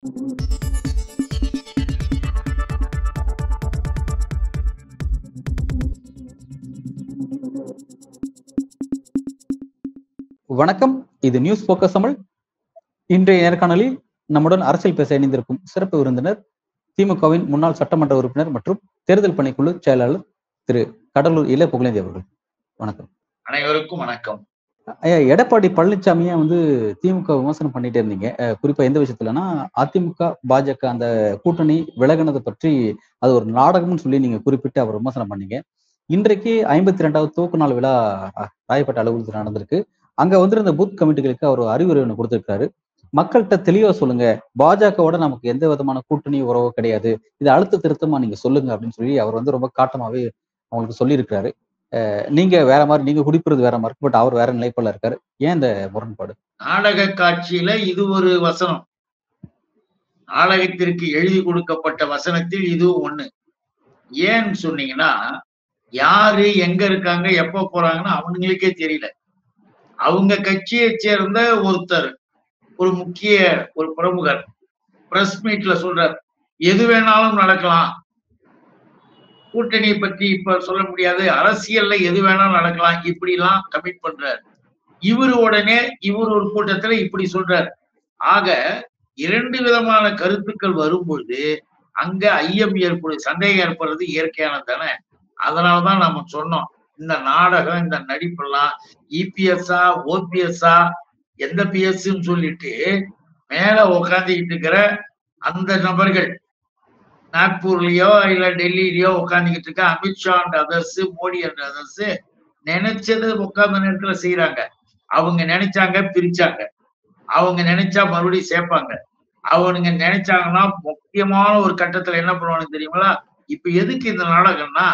வணக்கம். இது news focus Tamil. இன்றைய நேர்காணலில் நம்முடன் அரசியல் பேச இணைந்திருக்கும் சிறப்பு விருந்தினர் திமுகவின் முன்னாள் சட்டமன்ற உறுப்பினர் மற்றும் தேர்தல் பணிக்குழு செயலாளர் திரு கடலூர் இள புகழேந்தி அவர்கள். வணக்கம். அனைவருக்கும் வணக்கம். எடப்பாடி பழனிசாமியை வந்து திமுக விமர்சனம் பண்ணிட்டே இருந்தீங்க. குறிப்பா எந்த விஷயத்துலன்னா அதிமுக பாஜக அந்த கூட்டணி விலகினதை பற்றி அது ஒரு நாடகம்னு சொல்லி நீங்க குறிப்பிட்டு அவர் விமர்சனம் பண்ணீங்க. இன்றைக்கு ஐம்பத்தி ரெண்டாவது தூக்கு நாள் விழா ராயப்பட்ட அலுவலகத்தில் நடந்திருக்கு. அங்க வந்திருந்த பூத் கமிட்டிகளுக்கு அவர் அறிவுரை ஒன்று கொடுத்திருக்காரு. மக்கள்கிட்ட தெளிவா சொல்லுங்க பாஜகவோட நமக்கு எந்த விதமான கூட்டணி உறவோ கிடையாது. இது அழுத்த திருத்தமா நீங்க சொல்லுங்க அப்படின்னு சொல்லி அவர் வந்து ரொம்ப காட்டமாவே அவங்களுக்கு சொல்லியிருக்காரு நீங்க வேற மாதிரி நீங்க குடிப்பது வேற மாதிரி பட் அவர் வேற நிலைப்பாடுல இருக்காரு. ஏன் இந்த முரண்பாடு? நாடக காட்சியில இது ஒரு வசனம். நாடகத்திற்கு எழுதி கொடுக்கப்பட்ட வசனத்தில் இதுவும் ஒண்ணு. ஏன்னு சொன்னீங்கன்னா யாரு எங்க இருக்காங்க எப்ப போறாங்கன்னு அவனுங்களுக்கே தெரியல. அவங்க கட்சியை சேர்ந்த ஒருத்தர் ஒரு முக்கிய ஒரு பிரமுகர் பிரஸ் மீட்ல சொல்றார் எது வேணாலும் நடக்கலாம் கூட்டணி பத்தி இப்ப சொல்ல முடியாது. அரசியல்ல எது வேணாலும் நடக்கலாம். இப்படி எல்லாம் கமிட் பண்றாரு. இவர் உடனே இவர் ஒரு கூட்டத்துல இப்படி சொல்றார். ஆக இரண்டு விதமான கருத்துக்கள் வரும்பொழுது அங்க ஐயம் ஏற்படுது சந்தேகம் ஏற்படுறது இயற்கையானது தானே? அதனாலதான் நாம சொன்னோம். இந்த நாடகம் இந்த நடிப்பெல்லாம் இபிஎஸ்ஆ ஓபிஎஸ்ஆ எந்த பிஎஸ்ன்னு சொல்லிட்டு மேல உக்காந்துக்கிட்டு இருக்கிற அந்த நபர்கள் நாக்பூர்லயோ இல்ல டெல்லியிலயோ உட்காந்துக்கிட்டு இருக்க Amit Shah and others Modi and others நினைச்சது உட்கார்ந்த நேரத்துல செய்யறாங்க அவங்க நினைச்சாங்க பிரிச்சாங்க. அவங்க நினைச்சா மறுபடியும் சேர்ப்பாங்க. அவனுங்க நினைச்சாங்கன்னா முக்கியமான ஒரு கட்டத்துல என்ன பண்ணுவானு தெரியுங்களா இப்ப எதுக்கு இந்த நாடகம்னா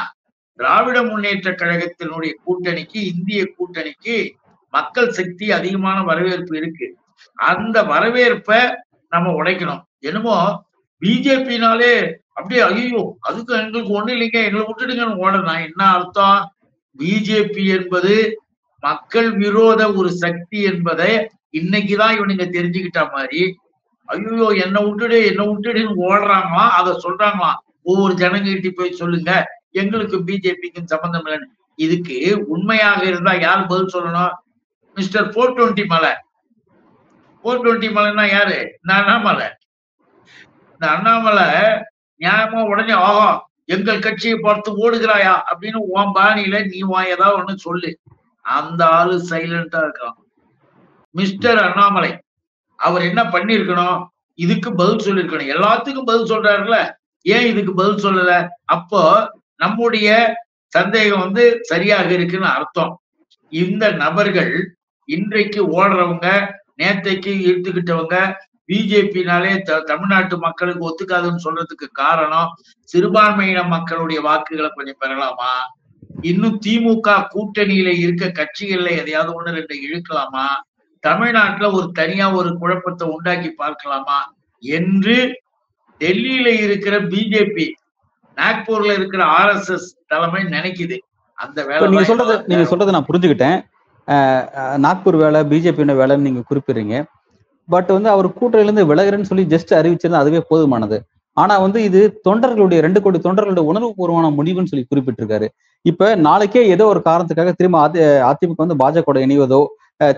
திராவிட முன்னேற்ற கழகத்தினுடைய கூட்டணிக்கு இந்திய கூட்டணிக்கு மக்கள் சக்தி அதிகமான வரவேற்பு இருக்கு. அந்த வரவேற்பை நம்ம உடைக்கணும். என்னமோ பிஜேபினாலே அப்படியே ஐயோ அதுக்கு எங்களுக்கு ஒண்ணு இல்லைங்க. எங்களை விட்டுடுங்கன்னு ஓடணும் என்ன அர்த்தம்? பிஜேபி என்பது மக்கள் விரோத ஒரு சக்தி என்பதை இன்னைக்குதான் இவனுங்க தெரிஞ்சுக்கிட்ட மாதிரி ஐயோ என்ன விட்டுடு என்ன விட்டுடுன்னு ஓடுறாங்களாம் அதை சொல்றாங்களாம் ஒவ்வொரு ஜனங்கிட்ட போய் சொல்லுங்க. எங்களுக்கு பிஜேபிக்கும் சம்பந்தம் இல்லைன்னு. இதுக்கு உண்மையாக இருந்தா யார் பதில் சொல்லணும்? மிஸ்டர் போர் டுவெண்ட்டி மலை. போர் டுவெண்ட்டி மலைன்னா யாரு? இந்த அண்ணாமலை. இந்த அண்ணாமலை நியாயமா உடனே ஆகா எங்கள் கட்சியை பார்த்து ஓடுகிறாயா? அப்படின்னு உன் பாணியில நீ உன் ஏதாவது ஒண்ணு சொல்லு. அந்த ஆளு சைலண்டா இருக்கான். மிஸ்டர் அண்ணாமலை அவர் என்ன பண்ணிருக்கணும் இதுக்கு பதில் சொல்லிருக்கணும் எல்லாத்துக்கும் பதில் சொல்றாருல ஏன் இதுக்கு பதில் சொல்லல? அப்போ நம்முடைய சந்தேகம் வந்து சரியாக இருக்குன்னு அர்த்தம். இந்த நபர்கள் இன்றைக்கு ஓடுறவங்க நேத்தைக்கு இழுத்துக்கிட்டவங்க பிஜேபினாலே தமிழ்நாட்டு மக்களுக்கு ஒத்துக்காதுன்னு சொல்றதுக்கு காரணம் சிறுபான்மையின மக்களுடைய வாக்குகளை கொஞ்சம் பெறலாமா? இன்னும் திமுக கூட்டணியில இருக்க கட்சிகள்ல எதையாவது ஒண்ணு ரெண்டு இழுக்கலாமா? தமிழ்நாட்டுல ஒரு தனியா ஒரு குழப்பத்தை உண்டாக்கி பார்க்கலாமா? என்று டெல்லியில இருக்கிற பிஜேபி நாக்பூர்ல இருக்கிற ஆர் எஸ் எஸ் தலைமை நினைக்குது. அந்த இப்ப நீங்க சொல்றது வேலை நீங்க சொல்றதை நான் புரிஞ்சுக்கிட்டேன். நாக்பூர் வேலை பிஜேபி வேலைன்னு நீங்க குறிப்பிடுறீங்க. பட் வந்து அவர் கூட்டணியிலிருந்து இருந்து விலகுறேன்னு சொல்லி ஜஸ்ட் அறிவிச்சிருந்தா அதுவே போதுமானது. ஆனா வந்து இது தொண்டர்களுடைய ரெண்டு கோடி தொண்டர்களுடைய உணர்வு பூர்வமான முடிவுன்னு சொல்லி குறிப்பிட்டிருக்காரு. இப்ப நாளைக்கே ஏதோ ஒரு காரணத்துக்காக திரும்ப அதி அதிமுக வந்து பாஜக இணைவதோ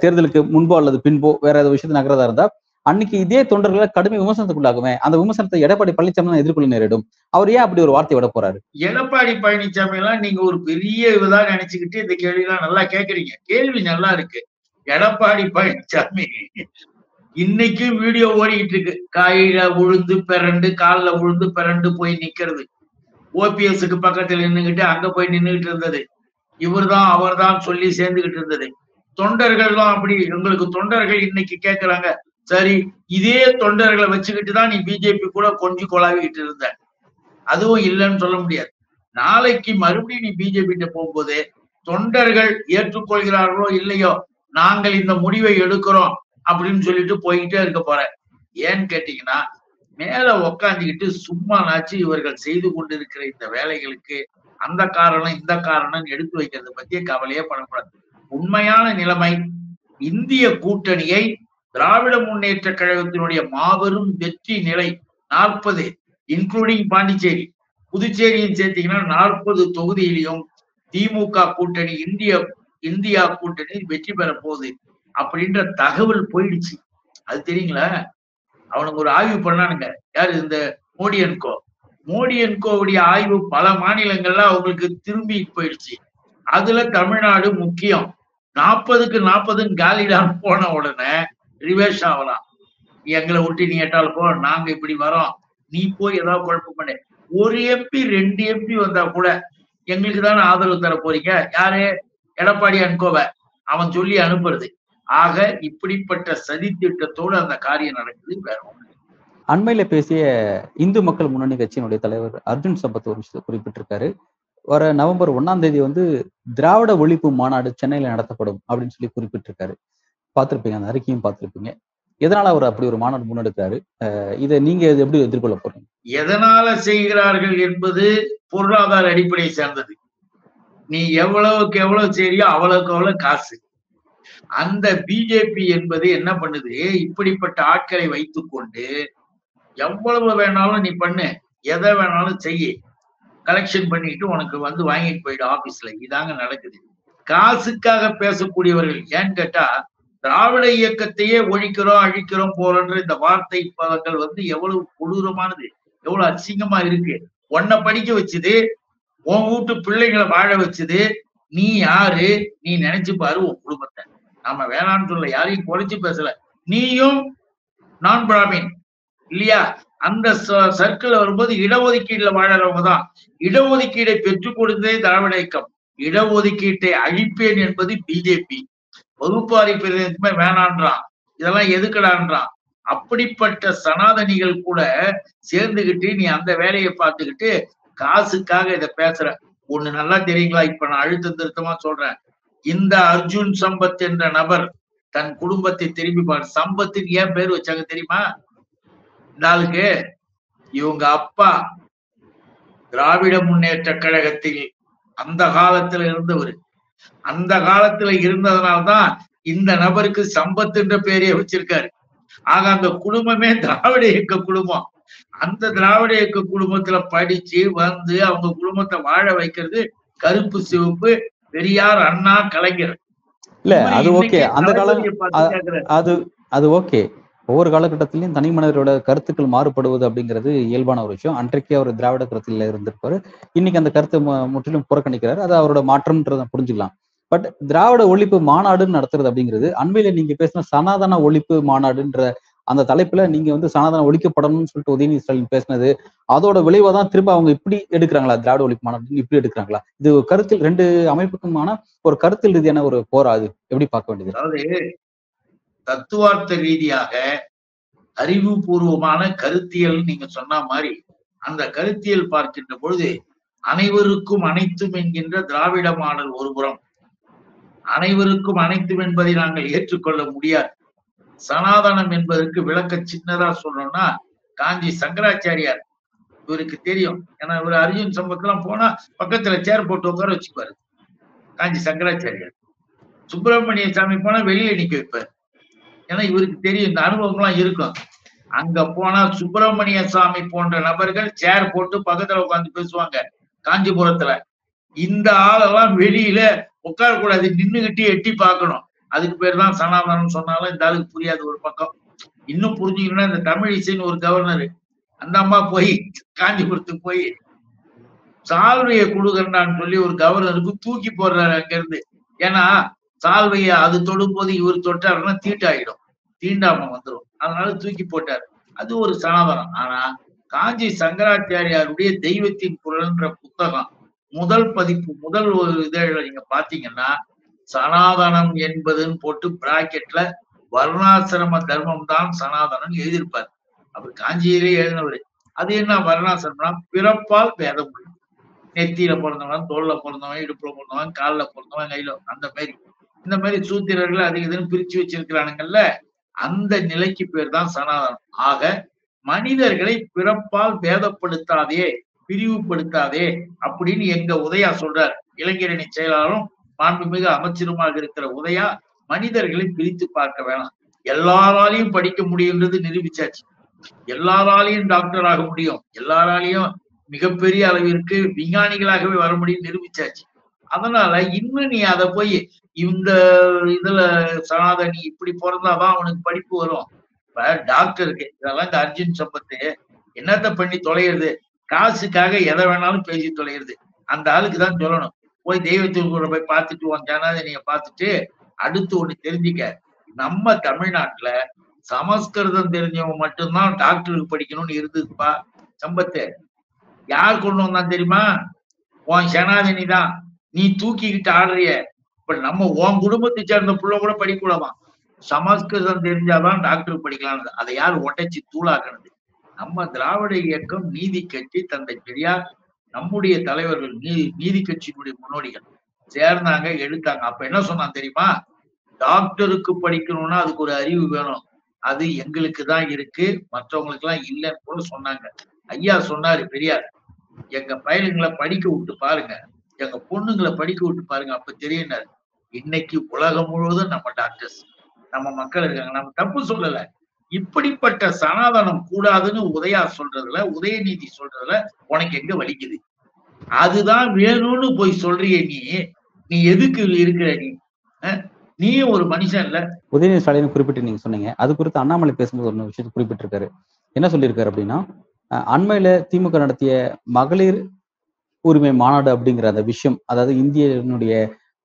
தேர்தலுக்கு முன்போ அல்லது பின்போ வேற ஏதோ விஷயத்து நகரதா இருந்தா அன்னைக்கு இதே தொண்டர்களை கடுமை விமர்சனத்துக்குள்ளாகுமே அந்த விமர்சனத்தை எடப்பாடி பழனிசாமி தான் எதிர்கொள்ள நேரிடும். அவர் ஏன் அப்படி ஒரு வார்த்தை விட போறாரு? எடப்பாடி பழனிசாமி எல்லாம் நீங்க ஒரு பெரிய இதுதான் நினைச்சுக்கிட்டு இந்த கேள்வி எல்லாம் நல்லா கேக்குறீங்க. கேள்வி நல்லா இருக்கு. எடப்பாடி பழனிசாமி இன்னைக்கும் வீடியோ ஓடிக்கிட்டு இருக்கு. காயில உழுந்து பிறண்டு கால்ல உழுந்து பிறண்டு போய் நிக்கிறது. ஓபிஎஸ்க்கு பக்கத்துல நின்னுகிட்டு அங்க போய் நின்னுகிட்டு இருந்தது. இவர்தான் அவர்தான் சொல்லி சேர்ந்துகிட்டு இருந்தது. தொண்டர்கள்லாம் அப்படி உங்களுக்கு தொண்டர்கள் இன்னைக்கு கேட்கிறாங்க சரி இதே தொண்டர்களை வச்சுக்கிட்டு தான் நீ பிஜேபி கூட கொஞ்சம் கொலாவிக்கிட்டு இருந்த. அதுவும் இல்லைன்னு சொல்ல முடியாது. நாளைக்கு மறுபடியும் நீ பிஜேபி கிட்ட போகும்போது தொண்டர்கள் ஏற்றுக்கொள்கிறார்களோ இல்லையோ நாங்கள் இந்த முடிவை எடுக்கிறோம். அப்படின்னு சொல்லிட்டு போய்கிட்டே இருக்க போறேன். ஏன்னு கேட்டீங்கன்னா மேல உக்காந்துக்கிட்டு சும்மா நாச்சு இவர்கள் செய்து கொண்டிருக்கிற இந்த வேலைகளுக்கு அந்த காரணம் இந்த காரணம் எடுத்து வைக்கிறத பத்தி கவலையே பண்ணக்கூடாது உண்மையான நிலைமை இந்திய கூட்டணியை திராவிட முன்னேற்ற கழகத்தினுடைய மாபெரும் வெற்றி நிலை நாற்பது இன்க்ளூடிங் பாண்டிச்சேரி. புதுச்சேரியும் சேர்த்தீங்கன்னா நாற்பது தொகுதியிலையும் திமுக கூட்டணி இந்திய இந்தியா கூட்டணி வெற்றி பெற போகுது. அப்படின்ற தகவல் போயிடுச்சு. அது தெரியுங்களா? அவனுக்கு ஒரு ஆய்வு பண்ணானுங்க. யாரு இந்த மோடி அன்கோ மோடி அன்கோவுடைய ஆய்வு பல மாநிலங்கள்ல அவங்களுக்கு திரும்பி போயிடுச்சு. அதுல தமிழ்நாடு முக்கியம். நாற்பதுக்கு நாற்பதுன்னு காலிடான் போன உடனே ரிவேஷ் ஆகலாம். நீ எங்களை விட்டு நீ எட்டால் போ நாங்க இப்படி வரோம். நீ போய் ஏதாவது குழப்பம் பண்ணு. ஒரு எம்பி ரெண்டு எம்பி வந்தா கூட எங்களுக்கு தானே ஆதரவு தர போறீங்க? யாரு? எடப்பாடி அன்கோவை அவன் சொல்லி அனுப்புறது. ஆக இப்படிப்பட்ட சதி திட்டத்தோடு அந்த காரியம் நடக்குது வேற ஒண்ணு இல்ல. அண்மையில பேசிய இந்து மக்கள் முன்னணி கட்சியினுடைய தலைவர் அர்ஜுன் சம்பத் ஒரு விஷயத்தை குறிப்பிட்டிருக்காரு. வர நவம்பர் ஒண்ணாம் தேதி வந்து திராவிட ஒழிப்பு மாநாடு சென்னையில நடத்தப்படும் அப்படின்னு சொல்லி குறிப்பிட்டிருக்காரு. பார்த்திருப்பீங்க அந்த அறிக்கையும் பார்த்திருப்பீங்க. எதனால அவர் அப்படி ஒரு மாநாடு முன்னெடுக்கிறாரு? இதை நீங்க எப்படி எதிர்கொள்ள போறீங்க? எதனால செய்கிறார்கள் என்பது பொருளாதார அடிப்படையை சார்ந்தது. நீ எவ்வளவுக்கு எவ்வளவு செய்றியோ அவ்வளவுக்கு அவ்வளவு காசு. அந்த பிஜேபி என்பது என்ன பண்ணுது? இப்படிப்பட்ட ஆட்களை வைத்துக்கொண்டு எவ்வளவு வேணாலும் நீ பண்ணு எதை வேணாலும் செய்ய. கலெக்ஷன் பண்ணிட்டு உனக்கு வந்து வாங்கிட்டு போயிடு ஆபீஸ்ல இதாங்க நடக்குது. காசுக்காக பேசக்கூடியவர்கள் ஏன்னு கேட்டா திராவிட இயக்கத்தையே ஒழிக்கிறோம் அழிக்கிறோம் போறன்ற இந்த வார்த்தை பதங்கள் வந்து எவ்வளவு கொடூரமானது எவ்வளவு அசிங்கமா இருக்கு. உன்னை படிக்க வச்சுது உன் வீட்டு பிள்ளைங்களை வாழ வச்சுது நீ யாரு நீ நினைச்சு பாரு உன் குடும்பத்தை. நாம வேணாம்னு சொல்ல யாரையும் குறைச்சு பேசல. நீயும் நான் பிராமின் இல்லையா? அந்த சர்க்கிள் வரும்போது இடஒதுக்கீடுல வாழறவங்க தான். இடஒதுக்கீடை பெற்றுக் கொடுத்ததே திராவிட இயக்கம் இடஒதுக்கீட்டை அழிப்பேன் என்பது பிஜேபி. வகுப்பாரி பிரதிநிதித்துவமே வேணான்றான். இதெல்லாம் எதுக்கடான்றான்? அப்படிப்பட்ட சனாதனிகள் கூட சேர்ந்துகிட்டு நீ அந்த வேலையை பார்த்துக்கிட்டு காசுக்காக இதை பேசுற. ஒண்ணு நல்லா தெரியுங்களா? இப்ப நான் அழுத்த திருத்தமா சொல்றேன். இந்த அர்ஜுன் சம்பத் என்ற நபர் தன் குடும்பத்தை திரும்பி பாரு. சம்பத்தின் ஏன் பேர் வச்சாங்க தெரியுமா? இந்த ஆளுக்கு இவங்க அப்பா திராவிட முன்னேற்ற கழகத்தில் அந்த காலத்துல இருந்தவர். அந்த காலத்துல இருந்ததுனால்தான் இந்த நபருக்கு சம்பத் என்ற பேரையே வச்சிருக்காரு. ஆக அந்த குடும்பமே திராவிட இயக்க குடும்பம். அந்த திராவிட இயக்க குடும்பத்துல படிச்சு வந்து அவங்க குடும்பத்தை வாழ வைக்கிறது கருப்பு சிவப்பு பெரியார் அண்ணா கலைஞர். இல்ல அது ஓகே. அந்த காலம். அது அது ஓகே. ஒவ்வொரு காலகட்டத்திலையும் தனி மனிதரோட கருத்துக்கள் மாறுபடுவது அப்படிங்கிறது இயல்பான ஒரு விஷயம். அன்றைக்கு அவர் திராவிட கருத்துல இருந்திருப்பாரு. இன்னைக்கு அந்த கருத்தை முற்றிலும் புறக்கணிக்கிறாரு. அது அவரோட மாற்றம்ன்றத புரிஞ்சுக்கலாம். பட் திராவிட ஒழிப்பு மாநாடுன்னு நடத்துறது அப்படிங்கிறது அண்மையில நீங்க பேசின சனாதன ஒழிப்பு மாநாடுன்ற அந்த தலைப்புல நீங்க வந்து சனாதனம் ஒழிக்கப்படணும்னு சொல்லிட்டு உதயநிதி ஸ்டாலின் பேசினது அதோட விளைவா தான் திரும்ப அவங்க இப்படி எடுக்கிறாங்களா? திராவிட ஒழிப்பு மாநாடு இப்படி எடுக்கிறாங்களா? இது கருத்தில் ரெண்டு அமைப்புக்குமான ஒரு கருத்தில் ரீதியான ஒரு போரா அது எப்படி பார்க்க வேண்டியது? அதாவது தத்துவார்த்த ரீதியாக அறிவுபூர்வமான கருத்தியல் நீங்க சொன்ன மாதிரி அந்த கருத்தியல் பார்க்கின்ற பொழுது அனைவருக்கும் அனைத்தும் என்கின்ற திராவிட மாடல் ஒருபுறம் அனைவருக்கும் அனைத்தும் என்பதை நாங்கள் ஏற்றுக்கொள்ள முடியாது. சனாதனம் என்பதற்கு விளக்க சின்னதா சொல்லணும்னா காஞ்சி சங்கராச்சாரியார். இவருக்கு தெரியும். ஏன்னா இவர் அர்ஜுன் சம்பத்துலாம் போனா பக்கத்துல சேர் போட்டு உட்கார வச்சுப்பாரு. காஞ்சி சங்கராச்சாரியார். சுப்பிரமணிய சாமி போனா வெளியே நிக்க வைப்பார். ஏன்னா இவருக்கு தெரியும் இந்த அனுபவம்லாம் இருக்கும். அங்க போனா சுப்பிரமணிய சாமி போன்ற நபர்கள் சேர் போட்டு பக்கத்துல உட்காந்து பேசுவாங்க காஞ்சிபுரத்துல. இந்த ஆளெல்லாம் வெளியில உட்கார கூடாது நின்னுகிட்டு எட்டி பார்க்கணும். அதுக்கு பேர் தான் சனாதனம் சொன்னாலும் இந்த ஆளுக்கு புரியாது ஒரு பக்கம். இன்னும் புரிஞ்சுக்கணும்னா இந்த தமிழ் இசைன்னு ஒரு கவர்னர் அந்த அம்மா போய் காஞ்சிபுரத்துக்கு போய் சால்வையை கொடுக்கறான்னு சொல்லி ஒரு கவர்னருக்கு தூக்கி போடுறாரு அங்க இருந்து ஏன்னா சால்வையை அது தொடும்போது இவர் தொட்டாருன்னா தீட்டாயிடும். தீண்டாம வந்துடும் அதனால தூக்கி போட்டார். அது ஒரு சனாதனம். ஆனா காஞ்சி சங்கராச்சாரியாருடைய தெய்வத்தின் குரல்ன்ற புத்தகம் முதல் பதிப்பு முதல் ஒரு இதழ நீங்க பாத்தீங்கன்னா சனாதனம் என்பதுன்னு போட்டு பிராக்கெட்ல வர்ணாசிரம தர்மம் தான் சனாதனம் எழுதியிருப்பார். அவர் காஞ்சியிலே எழுதினவர். அது என்ன வர்ணாசிரமம்னா பிறப்பால் பேதம் நெத்தியில பிறந்தவன் தோல்ல பிறந்தவன் இடுப்புல பிறந்தவன் கால்ல பிறந்தவன் கையில அந்த மாதிரி. இந்த மாதிரி சூத்திரர்கள் அது இதுன்னு பிரிச்சு வச்சிருக்கிறானுங்கல்ல அந்த நிலைக்கு பேர் தான் சனாதனம். ஆக மனிதர்களை பிறப்பால் பேதப்படுத்தாதே பிரிவுபடுத்தாதே அப்படின்னு எங்க உதயா சொல்றார். இளைஞரணி செயலாளரும் மாண்புமிகு அமைச்சருமாக இருக்கிற உதயா மனிதர்களை பிரித்து பார்க்க வேணாம். எல்லாராலையும் படிக்க முடியுன்றது நிரூபிச்சாச்சு. எல்லாராலையும் டாக்டர் ஆக முடியும். எல்லாராலையும் மிகப்பெரிய அளவிற்கு விஞ்ஞானிகளாகவே வர முடியும் நிரூபிச்சாச்சு. அதனால இன்னும் நீ அதை போய் இந்த இதுல சனாதனி இப்படி பிறந்தாதான் அவனுக்கு படிப்பு வரும். இப்ப டாக்டருக்கு இதெல்லாம் இந்த அர்ஜுன் சம்பத்து என்னத்த பண்ணி தொலைகிறது காசுக்காக எதை வேணாலும் பேசி தொலைகிறது அந்த ஆளுக்கு தான் சொல்லணும். போய் தெய்வத்தின் போய் பார்த்துட்டு உன் ஜனாதனிய பார்த்துட்டு அடுத்து ஒண்ணு தெரிஞ்சுக்க. நம்ம தமிழ்நாட்டுல சமஸ்கிருதம் தெரிஞ்சவங்க மட்டும்தான் டாக்டருக்கு படிக்கணும்னு இருந்ததுப்பா சம்பத்து. யார் கொண்டு வந்தான் தெரியுமா? உன் சனாதனி தான். நீ தூக்கிக்கிட்டு ஆடுறிய. இப்ப நம்ம உன் குடும்பத்தை சேர்ந்த பிள்ளை கூட படிக்கூடாமா? சமஸ்கிருதம் தெரிஞ்சாதான் டாக்டருக்கு படிக்கலாம் அதை யார் உடைச்சு தூளாக்குனது? நம்ம திராவிட இயக்கம் நீதி கட்சி தந்தை பெரியார் நம்முடைய தலைவர்கள் நீதி நீதி கட்சியினுடைய முன்னோடிகள். சேர்ந்தாங்க எடுத்தாங்க அப்ப என்ன சொன்னான் தெரியுமா? டாக்டருக்கு படிக்கணும்னா அதுக்கு ஒரு அறிவு வேணும். அது எங்களுக்கு தான் இருக்கு. மற்றவங்களுக்கு எல்லாம் இல்லைன்னு கூட சொன்னாங்க. ஐயா சொன்னாரு பெரியார் எங்க பையனுங்களை படிக்க விட்டு பாருங்க. எங்க பொண்ணுங்களை படிக்க விட்டு பாருங்க. அப்ப தெரியினார் இன்னைக்கு உலகம் முழுவதும் நம்ம டாக்டர்ஸ். நம்ம மக்கள் இருக்காங்க. நம்ம தப்பு சொல்லலை. இப்படிப்பட்ட சனாதனம் கூடாதுன்னு உதயா சொல்றதுல உதயநீதி சொல்றதுல உனக்கு எங்க வலிக்குது? அதுதான் வேணும்னு போய் சொல்றிய நீ. நீ எதுக்கு இருக்கிற நீ? நீயும் ஒரு மனுஷன் இல்ல. உதயநிதி ஸ்டாலின் குறிப்பிட்டு நீங்க சொன்னீங்க. அது குறித்து அண்ணாமலை பேசும்போது ஒரு விஷயத்தை குறிப்பிட்டிருக்காரு. என்ன சொல்லியிருக்காரு அப்படின்னா அண்மையில திமுக நடத்திய மகளிர் உரிமை மாநாடு அப்படிங்கிற அந்த விஷயம் அதாவது இந்தியனுடைய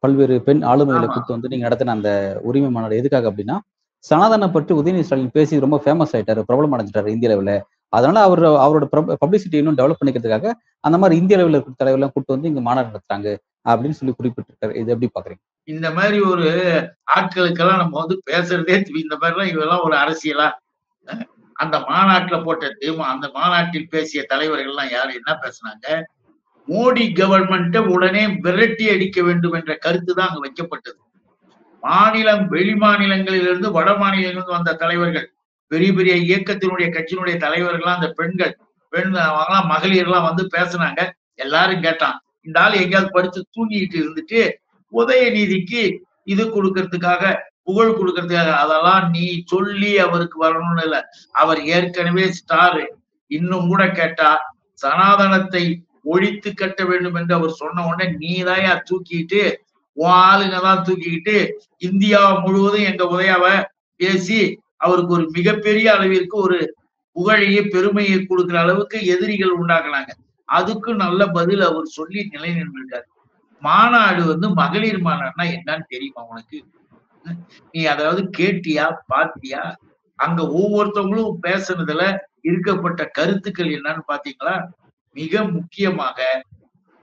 பல்வேறு பெண் ஆளுமைகளை. குறித்து வந்து நீங்க நடத்தின அந்த உரிமை மாநாடு எதுக்காக அப்படின்னா சனாதனை பற்றி உதயநிதி ஸ்டாலின் பேசி ரொம்ப ஃபேமஸ் ஆயிட்டாரு பிரபலம் அடைஞ்சிட்டாரு இந்திய லெவலில் அதனால அவர் அவரோட பப்ளிசிட்டி இன்னும் டெவலப் பண்ணிக்கிறதுக்காக அந்த மாதிரி இந்திய லெவலில் இருக்கிற தலைவர்லாம் கூட்டு வந்து இங்க மாநாடு நடத்துறாங்க அப்படின்னு சொல்லி குறிப்பிட்டிருக்காரு. இது எப்படி பாக்குறீங்க? இந்த மாதிரி ஒரு ஆட்களுக்கெல்லாம் நம்ம வந்து பேசுறதே இந்த மாதிரிலாம் இவெல்லாம் ஒரு அரசியலா? அந்த மாநாட்டில் போட்ட தீர்மா அந்த மாநாட்டில் பேசிய தலைவர்கள்லாம் யார்? என்ன பேசுனாங்க? மோடி கவர்மெண்ட்டை உடனே விரட்டி அடிக்க வேண்டும் என்ற கருத்து தான் அங்க வைக்கப்பட்டது. மாநிலம் வெளி மாநிலங்களிலிருந்து வட மாநிலங்களிலிருந்து வந்த தலைவர்கள் பெரிய பெரிய இயக்கத்தினுடைய கட்சியினுடைய தலைவர்கள்லாம் அந்த பெண்கள் பெண் அவங்களாம் மகளிர்லாம் வந்து பேசுனாங்க. எல்லாரும் கேட்டான் இந்த ஆள் எங்கேயாவது படிச்சு தூங்கிட்டு இருந்துட்டு உதயநிதிக்கு இது கொடுக்கறதுக்காக புகழ் கொடுக்கறதுக்காக அதெல்லாம் நீ சொல்லி அவருக்கு வரணும்னு இல்ல. அவர் ஏற்கனவே ஸ்டாரு இன்னும் கூட கேட்டா சனாதனத்தை ஒழித்து கட்ட வேண்டும் என்று அவர் சொன்ன உடனே நீதாயா தூக்கிட்டு உன் ஆளுங்க தூக்கிக்கிட்டு இந்தியா முழுவதும் எங்க உதயாவை பேசி அவருக்கு ஒரு மிகப்பெரிய அளவிற்கு ஒரு புகழையே பெருமையை கொடுக்கிற அளவுக்கு எதிரிகள் உண்டாக்குனாங்க. அதுக்கு நல்ல பதில் அவர் சொல்லி நிலை நின்றுட்டாரு மாநாடு வந்து மகளிர் மாநாடுனா என்னன்னு தெரியுமா உனக்கு? நீ அதாவது கேட்டியா பாத்தியா அங்க ஒவ்வொருத்தவங்களும் பேசுனதுல இருக்கப்பட்ட கருத்துக்கள் என்னன்னு பாத்தீங்களா? மிக முக்கியமாக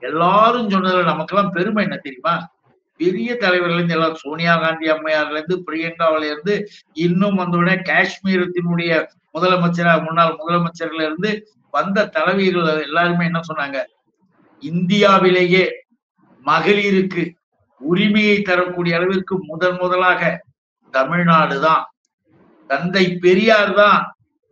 எல்லாரும் சொன்னதுல நமக்கெல்லாம் பெருமை என்ன தெரியுமா? பெரிய தலைவர்கள் இருந்து எல்லாம் சோனியா காந்தி அம்மையார்ல இருந்து பிரியங்காவில இருந்து இன்னும் வந்தவுடனே காஷ்மீரத்தினுடைய முதலமைச்சரா முன்னாள் முதலமைச்சர்ல இருந்து வந்த தலைவர்கள் எல்லாருமே என்ன சொன்னாங்க? இந்தியாவிலேயே மகளிருக்கு உரிமையை தரக்கூடிய அளவிற்கு முதன் முதலாக தமிழ்நாடு தான் தந்தை பெரியார் தான்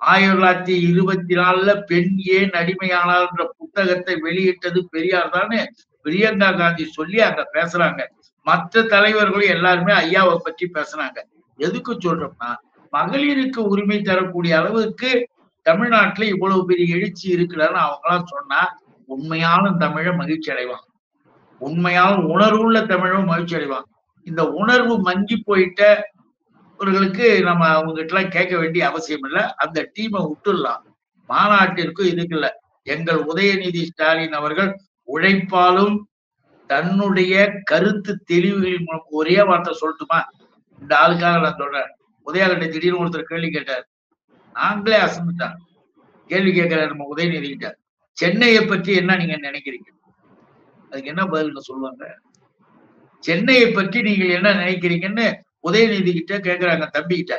ஆயிரத்தி தொள்ளாயிரத்தி இருபத்தி நாலுல பெண் ஏன் அடிமையானார் என்ற புத்தகத்தை வெளியிட்டது பெரியார் தானே பிரியங்கா காந்தி சொல்லி அங்க பேசுறாங்க. மற்ற தலைவர்களும் எல்லாருமே ஐயாவை பற்றி பேசினாங்க. எதுக்கு சொல்றோம்னா மகளிருக்கு உரிமை தரக்கூடிய அளவுக்கு தமிழ்நாட்டுல இவ்வளவு பெரிய எழுச்சி இருக்கிறான்னு அவங்களாம் சொன்னா உண்மையான தமிழை மகிழ்ச்சி அடைவான் உண்மையான உணர்வுள்ள தமிழும் மகிழ்ச்சி அடைவான் இந்த உணர்வு மங்கி போயிட்டவர்களுக்கு நம்ம அவங்க கிட்ட எல்லாம் கேட்க வேண்டிய அவசியம் இல்லை. அந்த டீமை விட்டுடலாம். மாநாட்டிற்கும் இதுக்கு இல்லை. எங்கள் உதயநிதி ஸ்டாலின் அவர்கள் உழைப்பாலும் தன்னுடைய கருத்து தெளிவுகளின் மூலம் ஒரே வார்த்தை சொல்லட்டுமா? இந்த ஆளுக்காக நான் சொல்றேன். உதயாகிட்ட திடீர்னு ஒருத்தர் கேள்வி கேட்டார். நாங்களே அசந்துட்டான் கேள்வி கேட்கிறார் நம்ம உதயநிதி கிட்ட சென்னையை பற்றி என்ன நீங்க நினைக்கிறீங்க? அதுக்கு என்ன பதில் சொல்லுவாங்க? சென்னையை பற்றி நீங்கள் என்ன நினைக்கிறீங்கன்னு உதயநிதி கிட்ட கேக்குறாங்க தம்பி கிட்ட.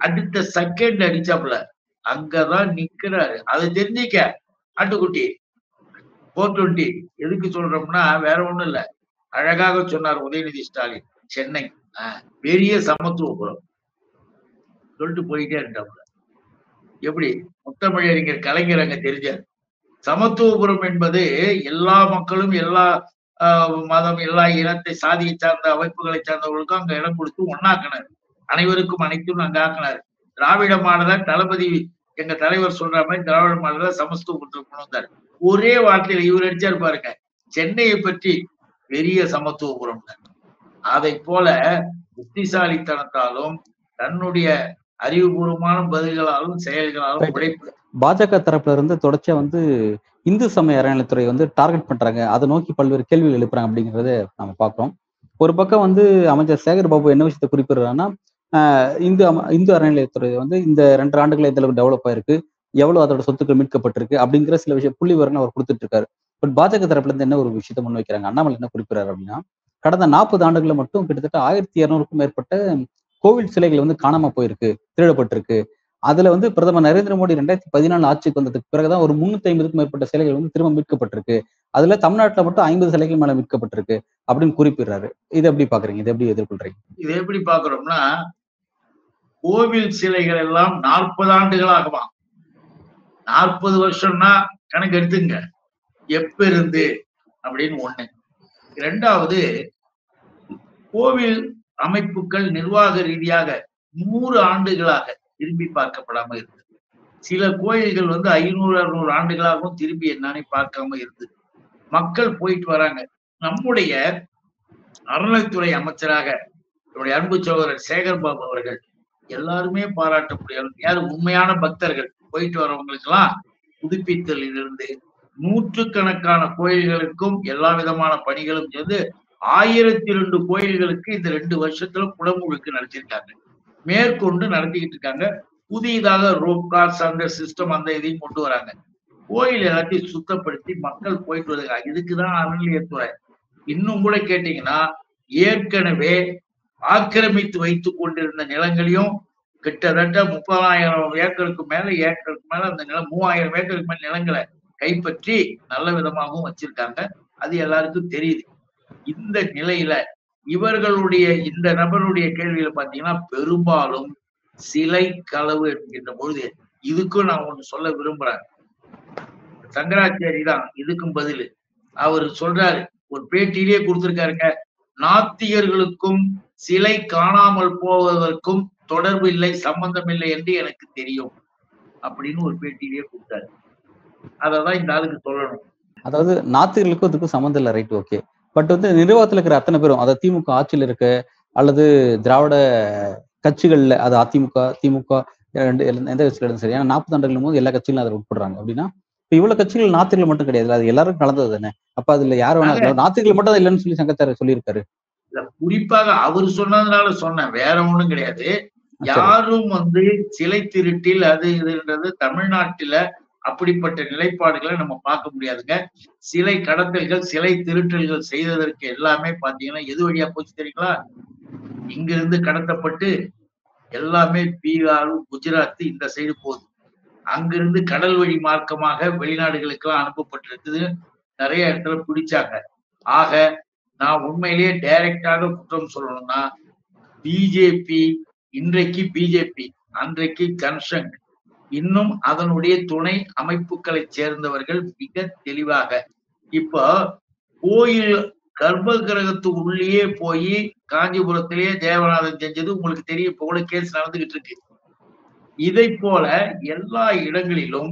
அடுத்த செகண்ட் அடிச்சாப்புல அங்கதான் நிக்கிறாரு. அதை தெரிஞ்சிக்க ஆட்டுக்குட்டி. ஃபோர் டுவெண்ட்டி எதுக்கு சொல்றோம்னா வேற ஒண்ணும் இல்ல. அழகாக சொன்னார் உதயநிதி ஸ்டாலின் சென்னை. ஆஹ், பெரிய சமத்துவபுரம் சொல்லிட்டு போயிட்டே இருந்தாப்புல எப்படி? முத்தமிழறிஞர் கலைஞர் அங்க தெரிஞ்சார். சமத்துவபுரம் என்பது எல்லா மக்களும் எல்லா ஆஹ், மதம் எல்லா இனத்தை சாதியை சார்ந்த அமைப்புகளை சார்ந்தவர்களுக்கும் அங்க இடம் கொடுத்து ஒன்னாக்கினார் அனைவருக்கும் அனைத்தும் அங்க ஆக்கினார். திராவிட மாடல தளபதி எங்க தலைவர் சொல்ற மாதிரி திராவிட மாடல சமஸ்துவத்தை கொண்டு வந்தாரு. ஒரே வார்த்தையில இவர் அடிச்சாரு பாருங்க. சென்னையை பற்றி பெரிய சமத்துவபுரம். அதை போல புத்திசாலித்தனத்தாலும் தன்னுடைய அறிவுபூர்வமான பதில்களாலும் செயல்களாலும். உழைப்பு பாஜக தரப்புல இருந்து தொடர்ச்சியா வந்து இந்து சமய அறநிலைத்துறை வந்து டார்கெட் பண்றாங்க. அதை நோக்கி பல்வேறு கேள்விகள் எழுப்புறாங்க அப்படிங்கறத நம்ம பார்க்கிறோம். ஒரு பக்கம் வந்து அமைச்சர் சேகர் பாபு என்ன விஷயத்தை குறிப்பிடுறாருன்னா ஆஹ் இந்து இந்து அறநிலையத்துறை வந்து இந்த ரெண்டு ஆண்டுகள் எந்த அளவுக்கு டெவலப் ஆயிருக்கு. எவ்வளவு அதோட சொத்துக்கள் மீட்கப்பட்டிருக்கு அப்படிங்கிற சில விஷயம் புள்ளி விவரம் அவர் கொடுத்துட்டு இருக்காரு பட் பாஜக தரப்புல இருந்து என்ன ஒரு விஷயத்தை முன்வைக்கிறாங்க அண்ணாமலை என்ன குறிப்பிடாரு அப்படின்னா கடந்த நாற்பது ஆண்டுகளில் மட்டும் கிட்டத்தட்ட ஆயிரத்தி இரநூறுக்கும் மேற்பட்ட கோவில் சிலைகள் வந்து காணாம போயிருக்கு திருடப்பட்டிருக்கு. அதுல வந்து பிரதமர் நரேந்திர மோடி ரெண்டாயிரத்தி பதினாலு ஆட்சிக்கு வந்ததுக்கு பிறகுதான் ஒரு முன்னூத்தி ஐம்பதுக்கும் மேற்பட்ட சிலைகள் வந்து திரும்ப மீட்கப்பட்டிருக்கு. அதுல தமிழ்நாட்டுல மட்டும் ஐம்பது சிலைகள் மேல மீட்கப்பட்டிருக்கு அப்படின்னு குறிப்பிடுறாரு. இது எப்படி பாக்குறீங்க இது எப்படி எதிர்கொள்றீங்க? இதை எப்படி பாக்குறோம்னா கோவில் சிலைகள் எல்லாம் நாற்பது ஆண்டுகளாகவா நாற்பது வருஷம்னா கணக்கு எடுத்துங்க. எப்ப இருந்து? அப்படின்னு ஒண்ணு. இரண்டாவது கோவில் அமைப்புகள் நிர்வாக ரீதியாக நூறு ஆண்டுகளாக திரும்பி பார்க்கப்படாம இருந்தது. சில கோயில்கள் வந்து ஐநூறு அறுநூறு ஆண்டுகளாகவும் திரும்பி என்னன்னு பார்க்காம இருந்து மக்கள் போயிட்டு வராங்க. நம்முடைய அறநிலைத்துறை அமைச்சராக என்னுடைய அன்பு சகோதரர் சேகர் பாபு அவர்கள் எல்லாருமே பாராட்டக்கூடிய யார்? உண்மையான பக்தர்கள். போயிட்டு வரவங்களுக்கு எல்லாம் புதுப்பித்தலிலிருந்து நூற்றுக்கணக்கான கோயில்களுக்கும் எல்லா விதமான பணிகளும் சேர்ந்து ஆயிரத்தி ரெண்டு கோயில்களுக்கு இந்த ரெண்டு வருஷத்துல குடமுழுக்கு நடத்திருக்காங்க மேற்கொண்டு நடத்திக்கிட்டு இருக்காங்க. புதிதாக ரோப் கார்ஸ் அந்த சிஸ்டம் அந்த இதையும் கொண்டு வராங்க. கோயில் எல்லாத்தையும் சுத்தப்படுத்தி மக்கள் போயிட்டு வருகிறாங்க இதுக்குதான் அறநிலையத்துறை. இன்னும் கூட கேட்டீங்கன்னா ஏற்கனவே ஆக்கிரமித்து வைத்துக் கொண்டிருந்த நிலங்களையும் கிட்டத்தட்ட முப்பதாயிரம் ஏக்கருக்கு மேல ஏக்கருக்கு மேல அந்த நிலம் மூவாயிரம் ஏக்கருக்கு மேல நிலங்களை கைப்பற்றி நல்ல விதமாகவும் வச்சிருக்காங்க. அது எல்லாருக்கும் தெரியுது. இந்த நிலையில இவர்களுடைய இந்த நபருடைய கேள்வியில பாத்தீங்கன்னா பெரும்பாலும் சிலை களவு என்கின்ற பொழுது இதுக்கும் நான் ஒண்ணு சொல்ல விரும்புறேன். சங்கராச்சாரி தான் இதுக்கும் பதில். அவர் சொல்றாரு ஒரு பேட்டியிலேயே கொடுத்திருக்காருங்க நாத்திகர்களுக்கும் சிலை காணாமல் போவதற்கும் தொடர்பு இல்லை சம்பந்தம் இல்லை என்று எனக்கு தெரியும் அப்படின்னு ஒரு பேட்டியிலேயே கொடுத்தாரு அததான் இந்த ஆளுக்கு சொல்லணும். அதாவது நாத்துகளுக்கும் இதுக்கும் சம்மந்தம் இல்லை ரைட் ஓகே பட் வந்து நிர்வாகத்துல இருக்கிற அத்தனை பேரும் அதாவது திமுக ஆட்சியில் இருக்க அல்லது திராவிட கட்சிகள்ல அது அதிமுக திமுக ரெண்டு எந்த- இருந்தாலும் சரி. ஏன்னா நாற்பது ஆண்டுகளும் போது எல்லா கட்சிகளும் அதில் உட்படுறாங்க. அப்படின்னா இப்ப இவ்வளவு கட்சிகள் நாத்துகள் மட்டும் கிடையாது. அது எல்லாரும் கலந்தது தானே. அப்ப அதுல யார் வேணா. நாத்துகள் மட்டும் இல்லைன்னு சொல்லி சங்கத்தார் சொல்லியிருக்காரு. குறிப்பாக அவர் சொன்னதுனால சொன்னேன். வேற ஒண்ணும் கிடையாது. யாரும் வந்து சிலை திருட்டில் அது இதுன்றது தமிழ்நாட்டில அப்படிப்பட்ட நிலைப்பாடுகளை நம்ம பார்க்க முடியாதுங்க. சிலை கடத்தல்கள் சிலை திருட்டல்கள் செய்ததற்கு எல்லாமே பாத்தீங்கன்னா எது வழியா போச்சு தெரியுங்களா? இங்கிருந்து கடத்தப்பட்டு எல்லாமே பீகார் குஜராத் இந்த சைடு போகுது. அங்கிருந்து கடல் வழி மார்க்கமாக வெளிநாடுகளுக்கெல்லாம் அனுப்பப்பட்டிருக்குது. நிறைய இடத்துல பிடிச்சாங்க. ஆக நான் உண்மையிலேயே டைரக்டாக குற்றம் சொல்லணும்னா பிஜேபி இன்றைக்கு பிஜேபி அன்றைக்கு கன்சங் இன்னும் அதனுடைய துணை அமைப்புகளை சேர்ந்தவர்கள் மிக தெளிவாக. இப்போ கோயில் கர்ப்ப கிரகத்து உள்ளேயே போய் காஞ்சிபுரத்திலேயே தேவநாதன் செஞ்சது உங்களுக்கு தெரியும் இப்போ கூட கேஸ் நடந்துகிட்டு இருக்கு. இதை போல எல்லா இடங்களிலும்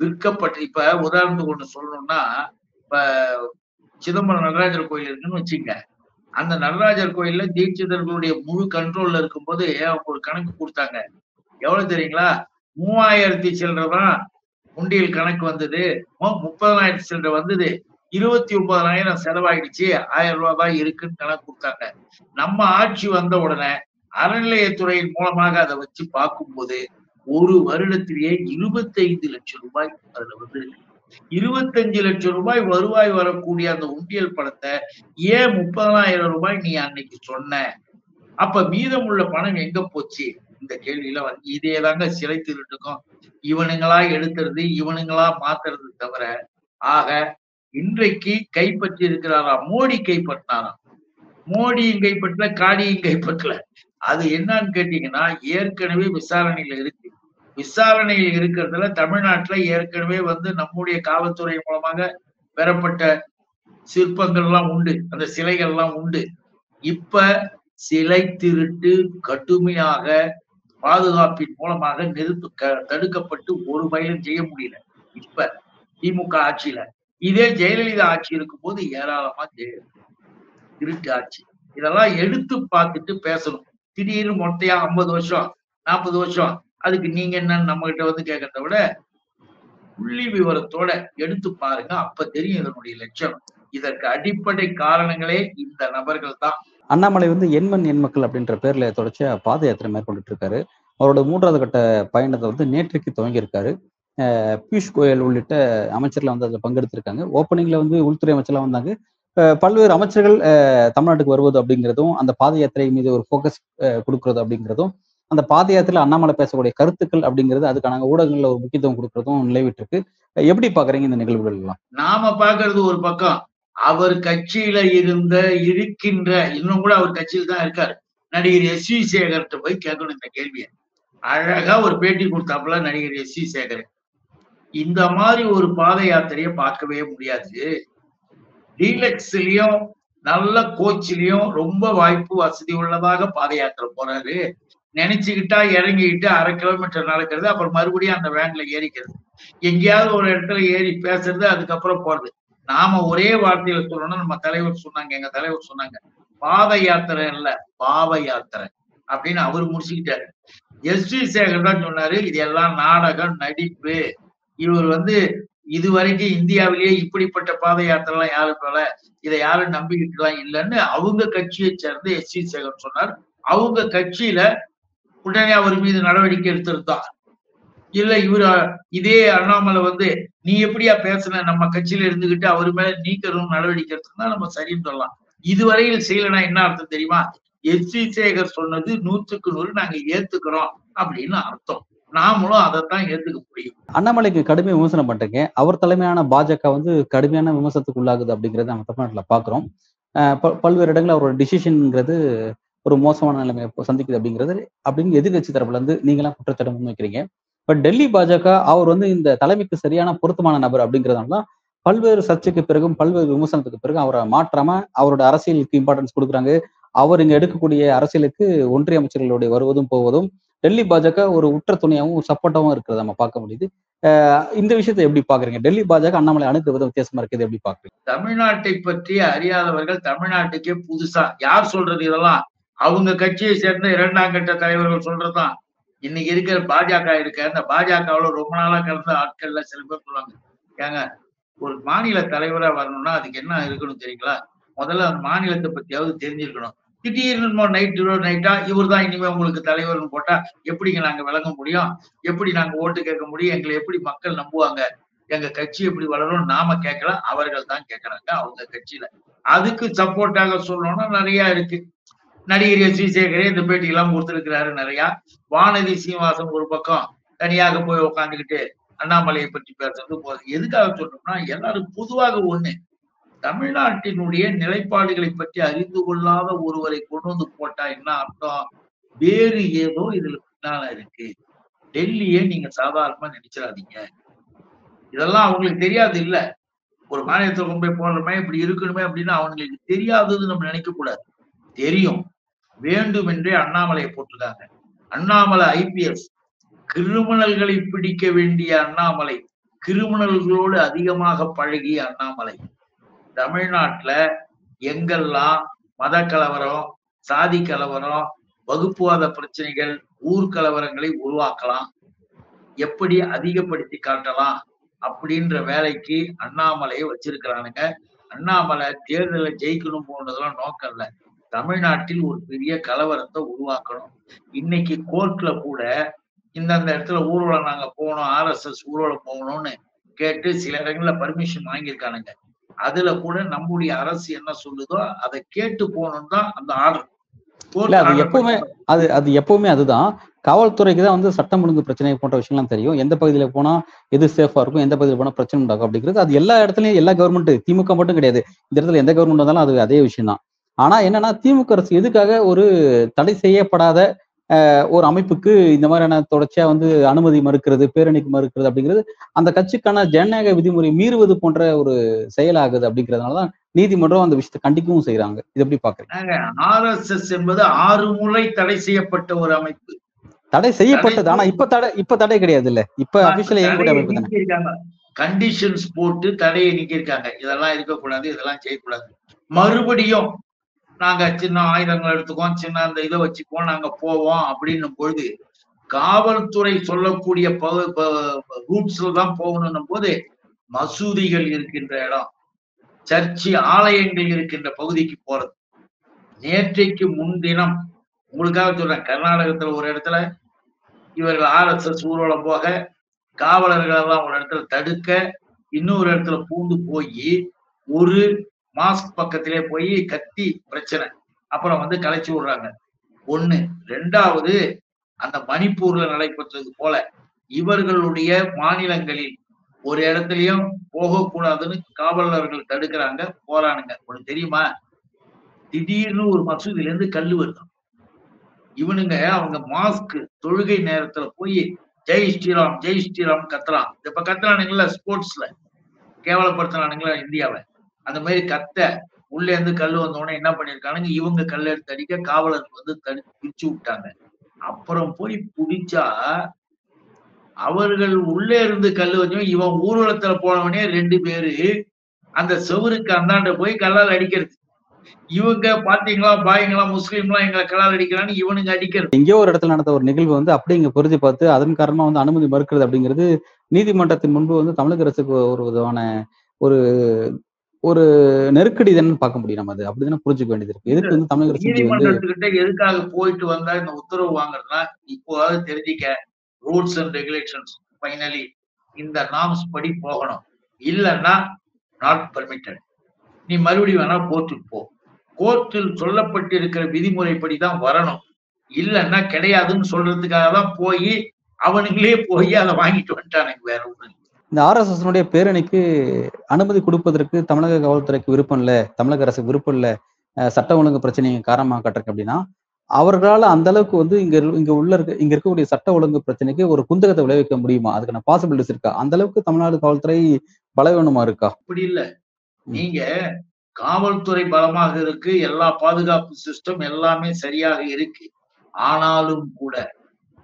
விற்கப்பட்டு இப்ப உதாரணத்துக்கு ஒண்ணு சொல்லணும்னா இப்ப சிதம்பரம் நடராஜர் கோயில் இருக்குன்னு வச்சுங்க அந்த நடராஜர் கோயில்ல தீட்சிதர்களுடைய முழு கண்ட்ரோல்ல இருக்கும்போது அவங்க ஒரு கணக்கு கொடுத்தாங்க. எவ்வளவு தெரியுங்களா? மூவாயிரத்தி சில்லறைதான் உண்டியல் கணக்கு வந்தது. முப்பதனாயிரத்தி முப்பதாயிரத்தி சில்லறை வந்தது. இருபத்தி ஒன்பதாயிரம் செலவாயிடுச்சு. ஆயிரம் ரூபாய் தான் இருக்குன்னு கணக்கு கொடுத்தாங்க. நம்ம ஆட்சி வந்த உடனே அறநிலையத்துறையின் மூலமாக அதை வச்சு பார்க்கும்போது ஒரு வருடத்திலேயே இருபத்தைந்து லட்சம் ரூபாய் அதுல வந்து இருபத்தஞ்சு லட்சம் ரூபாய் வருவாய் வரக்கூடிய அந்த உண்டியல் பணத்தை ஏன் முப்பதாயிரம் ரூபாய் நீ அன்னைக்கு சொன்ன? அப்ப மீதமுள்ள பணம் எங்க போச்சு? இந்த கேள்வியில வந்து இதே தாங்க சிலை திருட்டுக்கும் இவனுங்களா எடுத்துறது இவனுங்களா மாத்துறது தவிர ஆக இன்றைக்கு கைப்பற்றி இருக்கிறாரா மோடி கைப்பற்றினாராம் மோடியும் கைப்பற்றல காடியும் கைப்பற்றல. அது என்னன்னு கேட்டீங்கன்னா ஏற்கனவே விசாரணையில இருக்கு. விசாரணையில் இருக்கிறதுல தமிழ்நாட்டுல ஏற்கனவே வந்து நம்முடைய காவல்துறை மூலமாக பெறப்பட்ட சிற்பங்கள் எல்லாம் உண்டு. அந்த சிலைகள் எல்லாம் உண்டு. இப்ப சிலை திருட்டு கடுமையாக பாதுகாப்பின் மூலமாக நிறுத்து க- தடுக்கப்பட்டு ஒரு மயிலும் செய்ய முடியல. இப்ப திமுக ஆட்சியில. இதே ஜெயலலிதா ஆட்சி இருக்கும்போது ஏராளமா திருட்டு ஆட்சி. இதெல்லாம் எடுத்து பார்த்துட்டு பேசணும். திடீர்னு மொட்டையா ஐம்பது வருஷம் நாற்பது வருஷம் அதுக்கு நீங்க என்னன்னு நம்ம கிட்ட வந்து கேட்கறத விட புள்ளி விவரத்தோட எடுத்து பாருங்க. அப்ப தெரியும் இதனுடைய லட்சணம். இதற்கு அடிப்படை காரணங்களே இந்த நபர்கள் தான். அண்ணாமலை வந்து எண்மண் எண்மக்கள் அப்படின்ற பேர்ல தொடர்ச்சியா பாத யாத்திரை மேற்கொண்டுட்டு இருக்காரு அவரோட மூன்றாவது கட்ட பயணத்தை வந்து நேற்றைக்கு துவங்கியிருக்காரு. அஹ் பியூஷ் கோயல் உள்ளிட்ட அமைச்சர்கள் வந்து அதில் பங்கெடுத்திருக்காங்க. ஓப்பனிங்ல வந்து உள்துறை அமைச்சர்லாம் வந்தாங்க. பல்வேறு அமைச்சர்கள் தமிழ்நாட்டுக்கு வருவது அப்படிங்கிறதும் அந்த பாத யாத்திரை மீது ஒரு ஃபோக்கஸ் கொடுக்கறது அப்படிங்கிறதும் அந்த பாத யாத்திரையில் அண்ணாமலை பேசக்கூடிய கருத்துக்கள் அப்படிங்கிறது அதுக்கான ஊடகங்கள்ல ஒரு முக்கியத்துவம் கொடுக்கறதும் நிலவிட்டு எப்படி பாக்குறீங்க இந்த நிகழ்வுகள் எல்லாம் நாம பாக்குறது ஒரு பக்கம். அவர் கட்சியில இருந்த இருக்கின்ற இன்னும் கூட அவர் கட்சியில் தான் இருக்காரு. நடிகர் எஸ் வி சேகர்கிட்ட போய் கேட்கணும் இந்த கேள்வியை. அழகா ஒரு பேட்டி கொடுத்தாப்புல நடிகர் எஸ் வி சேகர். இந்த மாதிரி ஒரு பாத யாத்திரையை பார்க்கவே முடியாது. டீலக்ஸ்லயும் நல்ல கோச்சிலையும் ரொம்ப வாய்ப்பு வசதி உள்ளதாக பாத யாத்திரை போறாரு. நினைச்சுக்கிட்டா இறங்கிக்கிட்டு அரை கிலோமீட்டர் நடக்கிறது அப்புறம் மறுபடியும் அந்த வேன்ல ஏறிக்கிறது. எங்கேயாவது ஒரு இடத்துல ஏறி பேசுறது அதுக்கப்புறம் போறது. நாம ஒரே வார்த்தையில சொல்லணும்னா நம்ம தலைவர் சொன்னாங்க எங்க தலைவர் சொன்னாங்க பாத யாத்திரை இல்ல பாவ யாத்திரை அப்படின்னு அவர் முடிச்சுக்கிட்டாரு. எஸ் வி சேகர் தான் சொன்னாரு இது எல்லாம் நாடகம் நடிப்பு. இவர் வந்து இதுவரைக்கும் இந்தியாவிலேயே இப்படிப்பட்ட பாத யாத்திரெல்லாம் யாரும் போல இதை யாரும் நம்பிக்கிட்டு எல்லாம் இல்லைன்னு அவங்க கட்சியை சேர்ந்து எஸ் வி சேகர் சொன்னார். அவங்க கட்சியில உடனே அவர் மீது நடவடிக்கை எடுத்திருந்தார். இல்ல இவர் இதே அண்ணாமலை வந்து நீ எப்படியா பேசுன? நம்ம கட்சியில இருந்துகிட்டு அவர் மேல நீக்கணும் நடவடிக்கை எடுத்திருந்தா நம்ம சரின்னு சொல்லலாம். இதுவரையில் செய்யலனா என்ன அர்த்தம் தெரியுமா? எஸ். சி. சேகர் சொன்னது நூற்றுக்கு நூறு நாங்க ஏத்துக்கிறோம் அப்படின்னு அர்த்தம். நாமளும் அதைத்தான் ஏத்துக்க முடியும். அண்ணாமலைக்கு கடுமையாக விமர்சனம் பண்றீங்க அவர் தலைமையான பாஜக வந்து கடுமையான விமர்சனத்துக்கு உள்ளாகுது அப்படிங்கறத நம்ம தமிழ்நாட்டுல பாக்குறோம். பல்வேறு இடங்களில் அவரோட டிசிஷன்ங்கிறது ஒரு மோசமான நிலைமையை சந்திக்குது அப்படிங்கிறது அப்படின்னு எதிர்கட்சி தரப்புல இருந்து நீங்களாம் குற்றச்சாட்டு முன்வைக்கிறீங்க பட் டெல்லி பாஜக அவர் வந்து இந்த தலைமைக்கு சரியான பொருத்தமான நபர் அப்படிங்கிறதுனால பல்வேறு சர்ச்சைக்கு பிறகும் பல்வேறு விமர்சனத்துக்கு பிறகு அவரை மாற்றாம அவரோட அரசியலுக்கு இம்பார்ட்டன்ஸ் கொடுக்குறாங்க. அவர் இங்க எடுக்கக்கூடிய அரசியலுக்கு ஒன்றிய அமைச்சர்களுடைய வருவதும் போவதும் டெல்லி பாஜக ஒரு உற்ற துணையாகவும் சப்போர்ட்டாகவும் சப்போர்ட்டாவும் இருக்கிறத நம்ம பார்க்க முடியுது. இந்த விஷயத்தை எப்படி பாக்குறீங்க டெல்லி பாஜக அண்ணாமலை அணுகு விதம் வித்தியாசமா இருக்குது எப்படி பாக்குறீங்க தமிழ்நாட்டை பற்றி அறியாதவர்கள் தமிழ்நாட்டுக்கே புதுசா யார் சொல்றது இதெல்லாம்? அவங்க கட்சியை சேர்ந்த இரண்டாம் கட்ட தலைவர்கள் சொல்றதுதான். இன்னைக்கு இருக்கிற பாஜக இருக்க. அந்த பாஜகவுல ரொம்ப நாளா கலந்த ஆட்கள்ல சில பேர் சொல்லுவாங்க ஏங்க ஒரு மாநில தலைவரா வரணும்னா அதுக்கு என்ன இருக்கணும் தெரியுங்களா? முதல்ல அந்த மாநிலத்தை பத்தியாவது தெரிஞ்சிருக்கணும். திடீர்னு நைட்டு நைட்டா இவர் தான் இனிமே உங்களுக்கு தலைவர்னு போட்டா எப்படிங்க நாங்க விளங்க முடியும்? எப்படி நாங்க ஓட்டு கேட்க முடியும்? எங்களை எப்படி மக்கள் நம்புவாங்க? எங்க கட்சி எப்படி வளரும் நாம கேட்கலாம். அவர்கள் தான் கேட்கறாங்க அவங்க கட்சியில. அதுக்கு சப்போர்ட்டாக சொல்லணும்னா நிறைய இருக்கு. நடிகர் எஸ் வி சேகரே இந்த பேட்டி எல்லாம் கொடுத்திருக்கிறாரு நிறையா. வானதி சீனிவாசன் ஒரு பக்கம் தனியாக போய் உட்காந்துக்கிட்டு அண்ணாமலையை பற்றி பேசுறது எதுக்காக சொல்றோம்னா எல்லாரும் பொதுவாக ஒண்ணு தமிழ்நாட்டினுடைய நிலைப்பாடுகளை பற்றி அறிந்து கொள்ளாத ஒருவரை கொண்டு வந்து போட்டா என்ன அர்த்தம்? வேறு ஏதோ இதுல பின்னால இருக்கு. டெல்லியே நீங்க சாதாரணமா நினைச்சிடாதீங்க. இதெல்லாம் அவங்களுக்கு தெரியாது இல்ல. ஒரு மாநிலத்தை கொண்டு போய் போடுறமே இப்படி இருக்கணுமே அப்படின்னு அவங்களுக்கு தெரியாதது நம்ம நினைக்க கூடாது தெரியும். வேண்டுமென்றே அண்ணாமலையை போட்டுட்டாங்க அண்ணாமலை ஐபிஎஸ். கிரிமினல்களை பிடிக்க வேண்டிய அண்ணாமலை கிரிமினல்களோடு அதிகமாக பழகிய அண்ணாமலை. தமிழ்நாட்டுல எங்கெல்லாம் மத கலவரம் சாதி கலவரம் வகுப்புவாத பிரச்சனைகள் ஊர்கலவரங்களை உருவாக்கலாம் எப்படி அதிகப்படுத்தி காட்டலாம் அப்படின்ற வேலைக்கு அண்ணாமலையை வச்சிருக்கிறானுங்க. அண்ணாமலை தேர்தலில் ஜெயிக்கணும் போனதெல்லாம் நோக்கம் இல்லை. தமிழ்நாட்டில் ஒரு பெரிய கலவரத்தை உருவாக்கணும். இன்னைக்கு கோர்ட்ல கூட இந்தந்த இடத்துல ஊர்வலம் நாங்க போகணும் ஆர்எஸ்எஸ் ஊர்வலம் போகணும்னு கேட்டு சில இடங்கள்ல பர்மிஷன் வாங்கியிருக்கானுங்க. அதுல கூட நம்முடைய அரசு என்ன சொல்லுதோ அதை கேட்டு போகணும் தான் அந்த ஆர்டர் அது எப்பவுமே அது அது எப்பவுமே அதுதான். காவல்துறைக்கு தான் வந்து சட்டம் ஒழுங்கு பிரச்சனை போன்ற விஷயம்லாம் தெரியும். எந்த பகுதியில போனா எது சேஃபா இருக்கும் எந்த பகுதியில் போனா பிரச்சனை உண்டாகும் அப்படிங்கிறது அது எல்லா இடத்துலயும் எல்லா கவர்மெண்ட் திமுக மட்டும் கிடையாது. இந்த இடத்துல எந்த கவர்மெண்ட் வந்தாலும் அது அதே விஷயம் தான் ஆனா என்னன்னா திமுக அரசு எதுக்காக ஒரு தடை செய்யப்படாத ஒரு அமைப்புக்கு இந்த மாதிரியான தொடர்ச்சியா வந்து அனுமதி மறுக்கிறது பேரணிக்கு மறுக்கிறது அப்படிங்கிறது அந்த கட்சிக்கான ஜனநாயக விதிமுறை மீறுவது போன்ற ஒரு செயலாகுது அப்படிங்கிறதுனாலதான் நீதிமன்றம் அந்த விஷயத்தை கண்டிக்கவும் செய்யறாங்க இது எப்படி பாக்குறீங்க? ஆர் எஸ் எஸ் என்பது ஆறு முறை தடை செய்யப்பட்ட ஒரு அமைப்பு. தடை செய்யப்பட்டது. ஆனா இப்ப தடை இப்ப தடை கிடையாது இல்ல. இப்ப அபிஷியல் இயங்கக்கூடிய அமைப்பு தானே. கண்டிஷன்ஸ் போட்டு தடையை நீக்கியிருக்காங்க. இதெல்லாம் இருக்கக்கூடாது இதெல்லாம் செய்யக்கூடாது. மறுபடியும் நாங்க சின்ன ஆயுதங்கள் எடுத்துக்கோம் சின்ன அந்த இதை வச்சுக்குவோம் நாங்க போவோம் அப்படின்னும் பொழுது காவல்துறை சொல்லக்கூடிய ரூட்ஸ்ல தான் போகணும் போது மசூதிகள் இருக்கின்ற இடம் சர்ச்சி ஆலயங்கள் இருக்கின்ற பகுதிக்கு போறது. நேற்றைக்கு முன்தினம் உங்களுக்காக சொல்றேன் கர்நாடகத்துல ஒரு இடத்துல இவர்கள் ஆர் எஸ் எஸ் ஊர்வலம் போக காவலர்கள் எல்லாம் ஒரு இடத்துல தடுக்க இன்னொரு இடத்துல பூந்து போய் ஒரு மாஸ்க் பக்கத்திலே போய் கத்தி பிரச்சனை. அப்புறம் வந்து கலைச்சு விடுறாங்க. ஒண்ணு. ரெண்டாவது அந்த மணிப்பூர்ல நடைபெற்றது போல இவர்களுடைய மாநிலங்களில் ஒரு இடத்துலயும் போகக்கூடாதுன்னு காவலர்கள் தடுக்கிறாங்க போறானுங்க. உனக்கு தெரியுமா? திடீர்னு ஒரு மசூதியில இருந்து கல்லு வருதான் இவனுங்க அவங்க மாஸ்க் தொழுகை நேரத்துல போய் ஜெய் ஸ்ரீராம் ஜெய் ஸ்ரீராம் கத்துறான். இப்ப கத்துறானுங்களா ஸ்போர்ட்ஸ்ல? கேவலப்படுத்துறானுங்களா இந்தியாவை? அந்த மாதிரி கத்த உள்ள இருந்து கல் வந்த உடனே என்ன பண்ணிருக்கானுங்க இவங்க கல் எடுத்து அடிக்க காவலர்கள் வந்து தடி பிடிச்சு விட்டாங்க. அப்புறம் போய் பிடிச்சா அவர்கள் உள்ளே இருந்து கல் வச்சோம் இவன் ஊர்வலத்துல போனவனே ரெண்டு பேரு அந்த செவருக்கு அந்தாண்ட போய் கல்லால் அடிக்கிறது. இவங்க பாத்தீங்களா பாய்ங்களா முஸ்லீம்லாம் எங்களை கல்லால் அடிக்கிறான்னு இவனுங்க அடிக்கிறது. எங்கேயோ ஒரு இடத்துல நடந்த ஒரு நிகழ்வு வந்து அப்படி இங்க புரிஞ்சு பார்த்து அதன் காரணமா வந்து அனுமதி மறுக்கிறது அப்படிங்கிறது நீதிமன்றத்தின் முன்பு வந்து தமிழக அரசுக்கு ஒரு விதமான ஒரு ஒரு நெருக்கடி தானே பார்க்க முடியும் நம்ம அது. அப்படிதானே புரிஞ்சுக்க வேண்டியது இருக்கு. எதுக்கு வந்து வந்து நீதிமன்றத்துக்கிட்ட எதுக்காக போயிட்டு வந்தா இந்த உத்தரவு வாங்குறதுனா இப்போவாவது தெரிஞ்சிக்க ரூல்ஸ் அண்ட் ரெகுலேஷன்ஸ் ஃபைனலி இந்த நாம்ஸ் படி போகணும். இல்லைன்னா நாட் பர்மிட்டட் நீ மறுபடியும் வேணா கோர்ட்டுக்கு போ. கோர்ட்டில் சொல்லப்பட்டிருக்கிற விதிமுறைப்படி தான் வரணும். இல்லைன்னா கிடையாதுன்னு சொல்றதுக்காக தான் போய் அவனுங்களே போய் அதை வாங்கிட்டு வந்துட்டானுங்க வேற ஒண்ணு இந்த ஆர்எஸ்எஸ்னுடைய பேரணிக்கு அனுமதி கொடுப்பதற்கு தமிழக காவல்துறைக்கு விருப்பம் இல்லை தமிழக அரசுக்கு விருப்பம் இல்லை சட்ட ஒழுங்கு பிரச்சனையை காரணமாக காட்டுறக்கு அப்படின்னா அவர்களால் அந்த அளவுக்கு வந்து இங்க இங்க உள்ள இருக்க இங்க இருக்கக்கூடிய சட்ட ஒழுங்கு பிரச்சனைக்கு ஒரு குந்தகத்தை விளைவிக்க முடியுமா? அதுக்கான பாசிபிலிட்டிஸ் இருக்கா? அந்த அளவுக்கு தமிழ்நாடு காவல்துறை பலவீனமா இருக்கா? அப்படி இல்ல. நீங்க காவல்துறை பலமாக இருக்கு எல்லா பாதுகாப்பு சிஸ்டம் எல்லாமே சரியாக இருக்கு. ஆனாலும் கூட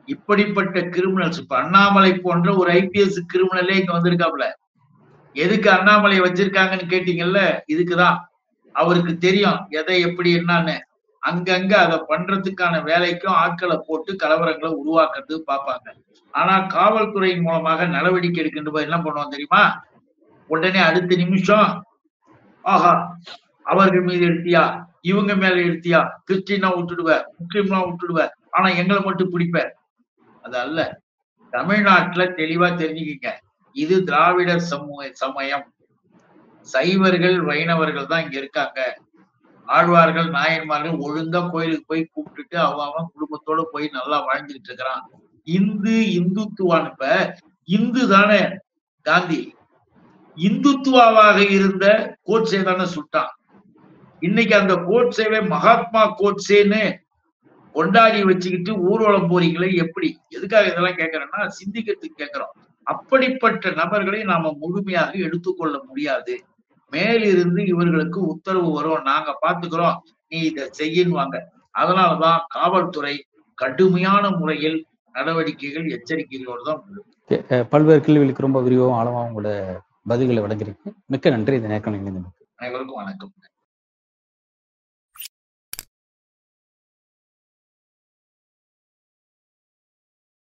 இப்படிப்பட்ட கிரிமினல்ஸ் இப்ப அண்ணாமலை போன்ற ஒரு ஐபிஎஸ் கிரிமினலே இங்க வந்திருக்காப்ல எதுக்கு அண்ணாமலை வச்சிருக்காங்கன்னு கேட்டீங்கல்ல? இதுக்குதான். அவருக்கு தெரியும் எதை எப்படி என்னன்னு. அங்கங்க அதை பண்றதுக்கான வேலைக்கும் ஆட்களை போட்டு கலவரங்களை உருவாக்குறது பார்ப்பாங்க. ஆனா காவல்துறையின் மூலமாக நடவடிக்கை எடுக்கின்ற போது என்ன பண்ணுவோம் தெரியுமா? உடனே அடுத்த நிமிஷம் ஆஹா அவர்கள் மீது எடுத்தியா இவங்க மேல எடுத்தியா கிறிஸ்டினா விட்டுடுவ முஸ்லீம்னா விட்டுடுவ. ஆனா எங்களை மட்டும் பிடிப்ப. அது அல்ல. தமிழ்நாட்டுல தெளிவா தெரிஞ்சுக்கிங்க. இது திராவிடர் சமூக சமயம். சைவர்கள் வைணவர்கள் தான் இங்க இருக்காங்க. ஆழ்வார்கள் நாயன்மார்கள் ஒழுங்கா கோயிலுக்கு போய் கூப்பிட்டுட்டு அவன் அவன் குடும்பத்தோட போய் நல்லா வாழ்ந்துகிட்டு இருக்கிறான். இந்து இந்துத்துவான் இப்ப. இந்து தானே காந்தி. இந்துத்துவாவாக இருந்த கோட்சே தானே சுட்டான் இன்னைக்கு அந்த கோட்சேவை மகாத்மா கோட்சேன்னு கொண்டாடி வச்சுக்கிட்டு ஊர்வலம் போறீங்களே எப்படி? எதுக்காக இதெல்லாம் கேட்கறேன்னா சிந்திக்கிறதுக்கு கேட்கிறோம். அப்படிப்பட்ட நபர்களை நாம முழுமையாக எடுத்துக்கொள்ள முடியாது. மேலிருந்து இவர்களுக்கு உத்தரவு வரும். நாங்க பாத்துக்கிறோம் நீ இதை செய்யின்வாங்க அதனாலதான் காவல்துறை கடுமையான முறையில் நடவடிக்கைகள் எச்சரிக்கைகளோடு தான் பல்வேறு கேள்விகளுக்கு ரொம்ப விரிவாகவும் ஆழமாக உங்களோட பதில்களை வழங்கியிருக்கு. மிக்க நன்றி. இந்த நேரம் அனைவருக்கும் வணக்கம்.